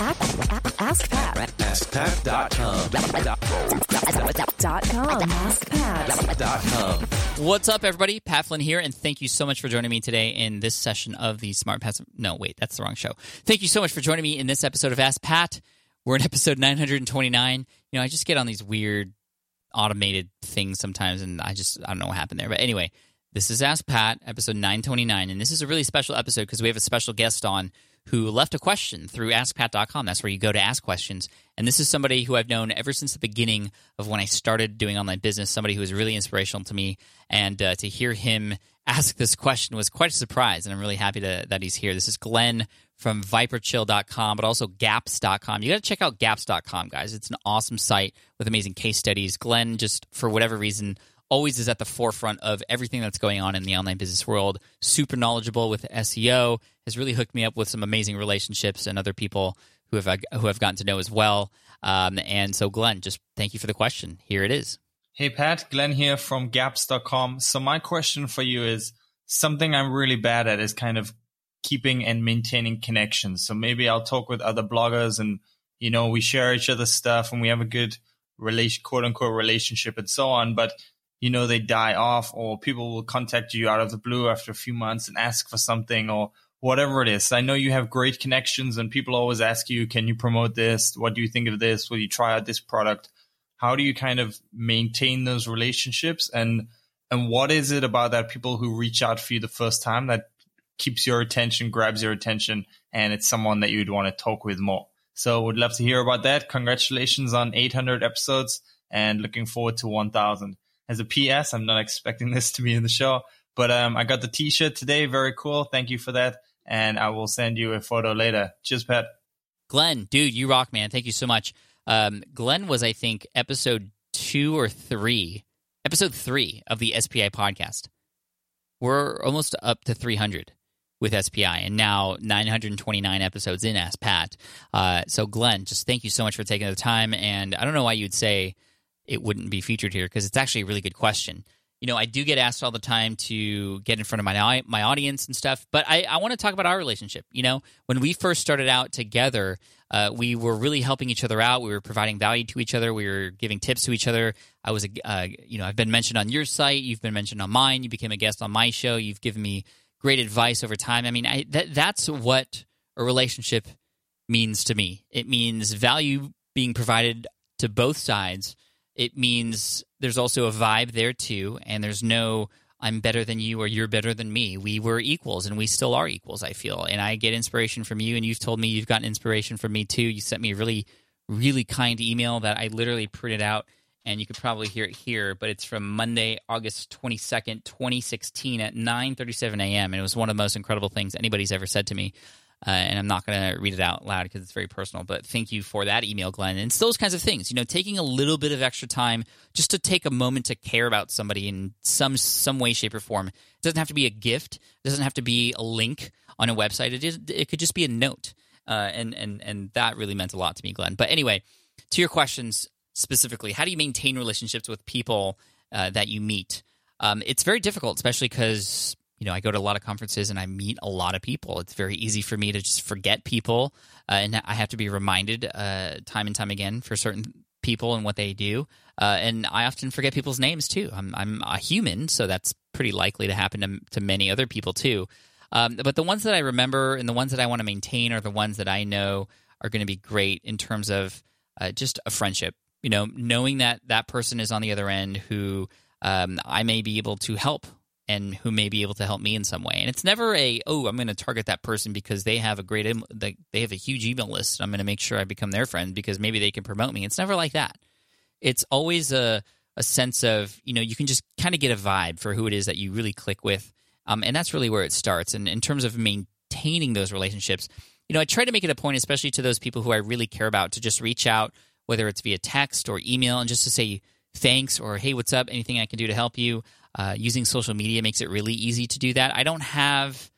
Ask, Pat. AskPat.com. Dot com. Ask Pat. Dot com. What's up, everybody? Pat Flynn here, and thank you so much for joining me today in this session of the Smart Passive. No, wait, that's the wrong show. Thank you so much for joining me in this episode of Ask Pat. We're in episode 929. You know, I just get on these weird automated things sometimes, and I just I don't know what happened there. But anyway, this is Ask Pat, episode 929, and this is a really special episode because we have a special guest on who left a question through askpat.com. That's where you go to ask questions. And this is somebody who I've known ever since the beginning of when I started doing online business, somebody who was really inspirational to me. And uh, to hear him ask this question was quite a surprise. And I'm really happy to, that he's here. This is Glenn from viperchill.com, but also gaps.com. You got to check out gaps.com, guys. It's an awesome site with amazing case studies. Glenn, just for whatever reason, always is at the forefront of everything that's going on in the online business world. Super knowledgeable with SEO, has really hooked me up with some amazing relationships and other people who have who have gotten to know as well. Um, and so, Glenn, just thank you for the question. Here it is. Hey Pat, Glenn here from gaps.com. So my question for you is something I'm really bad at is kind of keeping and maintaining connections. So maybe I'll talk with other bloggers and you know, we share each other's stuff and we have a good relation quote unquote relationship and so on, but you know, they die off or people will contact you out of the blue after a few months and ask for something or whatever it is. I know you have great connections and people always ask you, can you promote this? What do you think of this? Will you try out this product? How do you kind of maintain those relationships and and what is it about that people who reach out for you the first time that keeps your attention, grabs your attention, and it's someone that you'd want to talk with more? So would love to hear about that. Congratulations on 800 episodes and looking forward to 1000 as a PS. I'm not expecting this to be in the show, but um, I got the T-shirt today. Very cool. Thank you for that, and I will send you a photo later. Cheers, Pat. Glenn, dude, you rock, man. Thank you so much. Um, Glenn was, I think, episode two or three, episode three of the SPI podcast. We're almost up to 300 with SPI, and now 929 episodes in Ask Pat. Uh, so, Glenn, just thank you so much for taking the time. And I don't know why you'd say it wouldn't be featured here because it's actually a really good question. You know, I do get asked all the time to get in front of my my audience and stuff, but I, I want to talk about our relationship. You know, when we first started out together, uh, we were really helping each other out. We were providing value to each other. We were giving tips to each other. I was, a, uh, you know, I've been mentioned on your site. You've been mentioned on mine. You became a guest on my show. You've given me great advice over time. I mean, I, that, that's what a relationship means to me. It means value being provided to both sides it means there's also a vibe there too, and there's no I'm better than you or you're better than me. We were equals and we still are equals, I feel. And I get inspiration from you, and you've told me you've gotten inspiration from me too. You sent me a really, really kind email that I literally printed out, and you could probably hear it here, but it's from Monday, August 22nd, 2016 at 9.37 a.m. And it was one of the most incredible things anybody's ever said to me. Uh, and I'm not going to read it out loud because it's very personal. But thank you for that email, Glenn. And it's those kinds of things, you know, taking a little bit of extra time just to take a moment to care about somebody in some some way, shape, or form. It doesn't have to be a gift. It doesn't have to be a link on a website. It is. It could just be a note. Uh, and and and that really meant a lot to me, Glenn. But anyway, to your questions specifically, how do you maintain relationships with people uh, that you meet? Um, it's very difficult, especially because you know, I go to a lot of conferences and I meet a lot of people. It's very easy for me to just forget people, uh, and I have to be reminded uh, time and time again for certain people and what they do. Uh, and I often forget people's names too. I'm I'm a human, so that's pretty likely to happen to, to many other people too. Um, but the ones that I remember and the ones that I want to maintain are the ones that I know are going to be great in terms of uh, just a friendship. You know, knowing that that person is on the other end who um, I may be able to help and who may be able to help me in some way. And it's never a oh I'm going to target that person because they have a great they have a huge email list. I'm going to make sure I become their friend because maybe they can promote me. It's never like that. It's always a a sense of you know you can just kind of get a vibe for who it is that you really click with, um, and that's really where it starts. And in terms of maintaining those relationships, you know I try to make it a point, especially to those people who I really care about, to just reach out, whether it's via text or email, and just to say thanks or hey what's up anything i can do to help you uh, using social media makes it really easy to do that. I don't have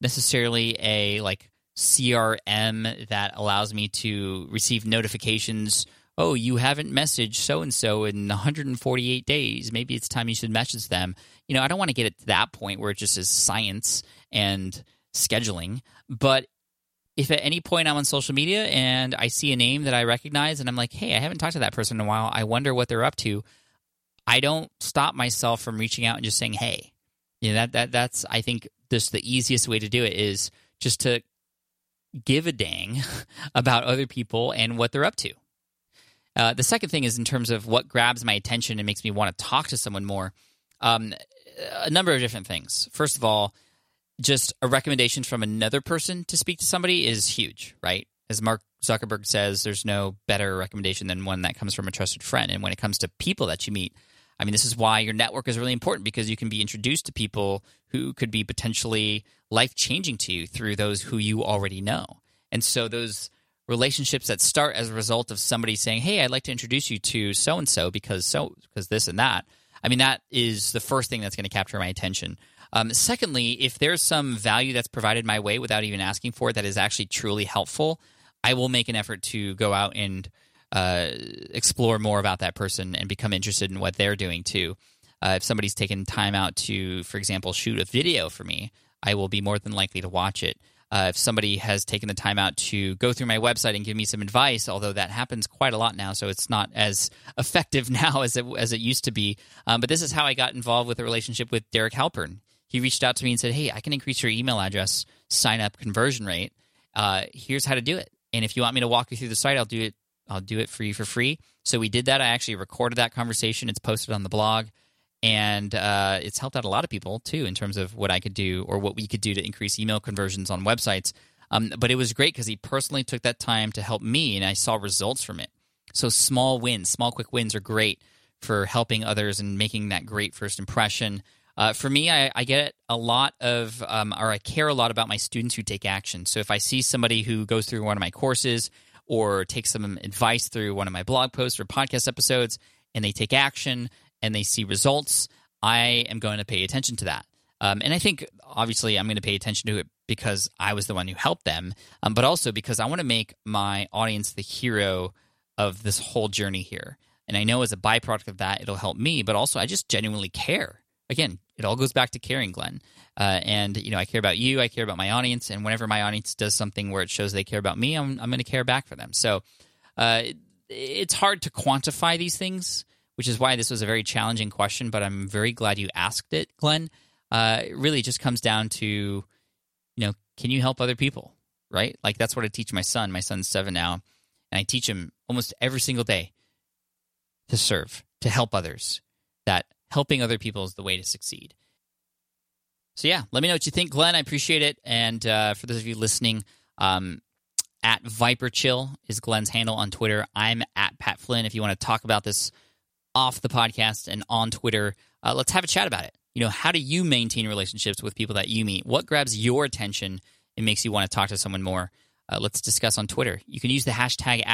necessarily a like CRM that allows me to receive notifications. Oh, you haven't messaged so and so in 148 days. Maybe it's time you should message them. You know, I don't want to get it to that point where it just is science and scheduling, but if at any point I'm on social media and I see a name that I recognize and I'm like, hey, I haven't talked to that person in a while, I wonder what they're up to. I don't stop myself from reaching out and just saying, hey. You know, that that that's I think just the easiest way to do it is just to give a dang about other people and what they're up to. Uh, the second thing is in terms of what grabs my attention and makes me want to talk to someone more. Um, a number of different things. First of all, just a recommendation from another person to speak to somebody is huge, right? As Mark Zuckerberg says, there's no better recommendation than one that comes from a trusted friend. And when it comes to people that you meet, I mean, this is why your network is really important because you can be introduced to people who could be potentially life changing to you through those who you already know. And so those relationships that start as a result of somebody saying, "Hey, I'd like to introduce you to so and so because so because this and that." I mean, that is the first thing that's going to capture my attention. Um, secondly, if there's some value that's provided my way without even asking for it that is actually truly helpful, I will make an effort to go out and uh, explore more about that person and become interested in what they're doing too. Uh, if somebody's taken time out to, for example, shoot a video for me, I will be more than likely to watch it. Uh, if somebody has taken the time out to go through my website and give me some advice, although that happens quite a lot now, so it's not as effective now as it as it used to be. Um, but this is how I got involved with a relationship with Derek Halpern. He reached out to me and said, "Hey, I can increase your email address sign up conversion rate. Uh, here's how to do it. And if you want me to walk you through the site, I'll do it. I'll do it for you for free." So we did that. I actually recorded that conversation. It's posted on the blog and uh, it's helped out a lot of people too in terms of what I could do or what we could do to increase email conversions on websites. Um, but it was great because he personally took that time to help me, and I saw results from it. So small wins, small quick wins are great for helping others and making that great first impression. Uh, for me, I, I, get a lot of, um, or I care a lot about my students who take action. So if I see somebody who goes through one of my courses or take some advice through one of my blog posts or podcast episodes, and they take action and they see results, I am going to pay attention to that. Um, and I think obviously I'm going to pay attention to it because I was the one who helped them, um, but also because I want to make my audience the hero of this whole journey here. And I know as a byproduct of that, it'll help me, but also I just genuinely care. Again, it all goes back to caring, Glenn. Uh, and you know, I care about you. I care about my audience. And whenever my audience does something where it shows they care about me, I'm, I'm going to care back for them. So uh, it, it's hard to quantify these things which is why this was a very challenging question, but I'm very glad you asked it, Glenn. Uh, it really just comes down to, you know, can you help other people, right? Like that's what I teach my son. My son's seven now, and I teach him almost every single day to serve, to help others. Helping other people is the way to succeed. So yeah, let me know what you think, Glenn. I appreciate it. And uh, for those of you listening, um, at Viper Chill is Glenn's handle on Twitter. I'm at Pat Flynn. If you want to talk about this off the podcast and on Twitter. Uh, let's have a chat about it. You know, how do you maintain relationships with people that you meet? What grabs your attention and makes you want to talk to someone more? Uh, let's discuss on Twitter. You can use the hashtag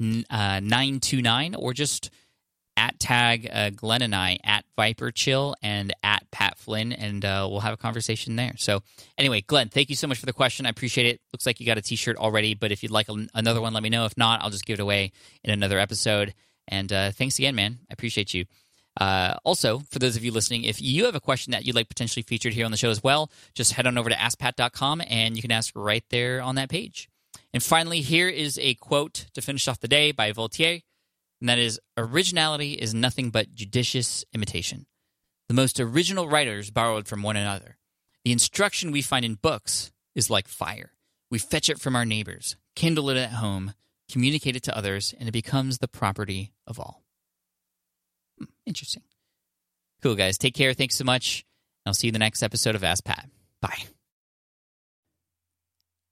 AskPat929 uh, or just at tag uh, Glenn and I at Viper Chill and at Pat Flynn, and uh, we'll have a conversation there. So, anyway, Glenn, thank you so much for the question. I appreciate it. Looks like you got a t shirt already, but if you'd like another one, let me know. If not, I'll just give it away in another episode. And uh, thanks again, man. I appreciate you. Uh, also, for those of you listening, if you have a question that you'd like potentially featured here on the show as well, just head on over to askpat.com and you can ask right there on that page. And finally, here is a quote to finish off the day by Voltaire, and that is Originality is nothing but judicious imitation. The most original writers borrowed from one another. The instruction we find in books is like fire. We fetch it from our neighbors, kindle it at home, communicate it to others, and it becomes the property of all. Hmm, interesting. Cool, guys. Take care. Thanks so much. I'll see you in the next episode of Ask Pat. Bye.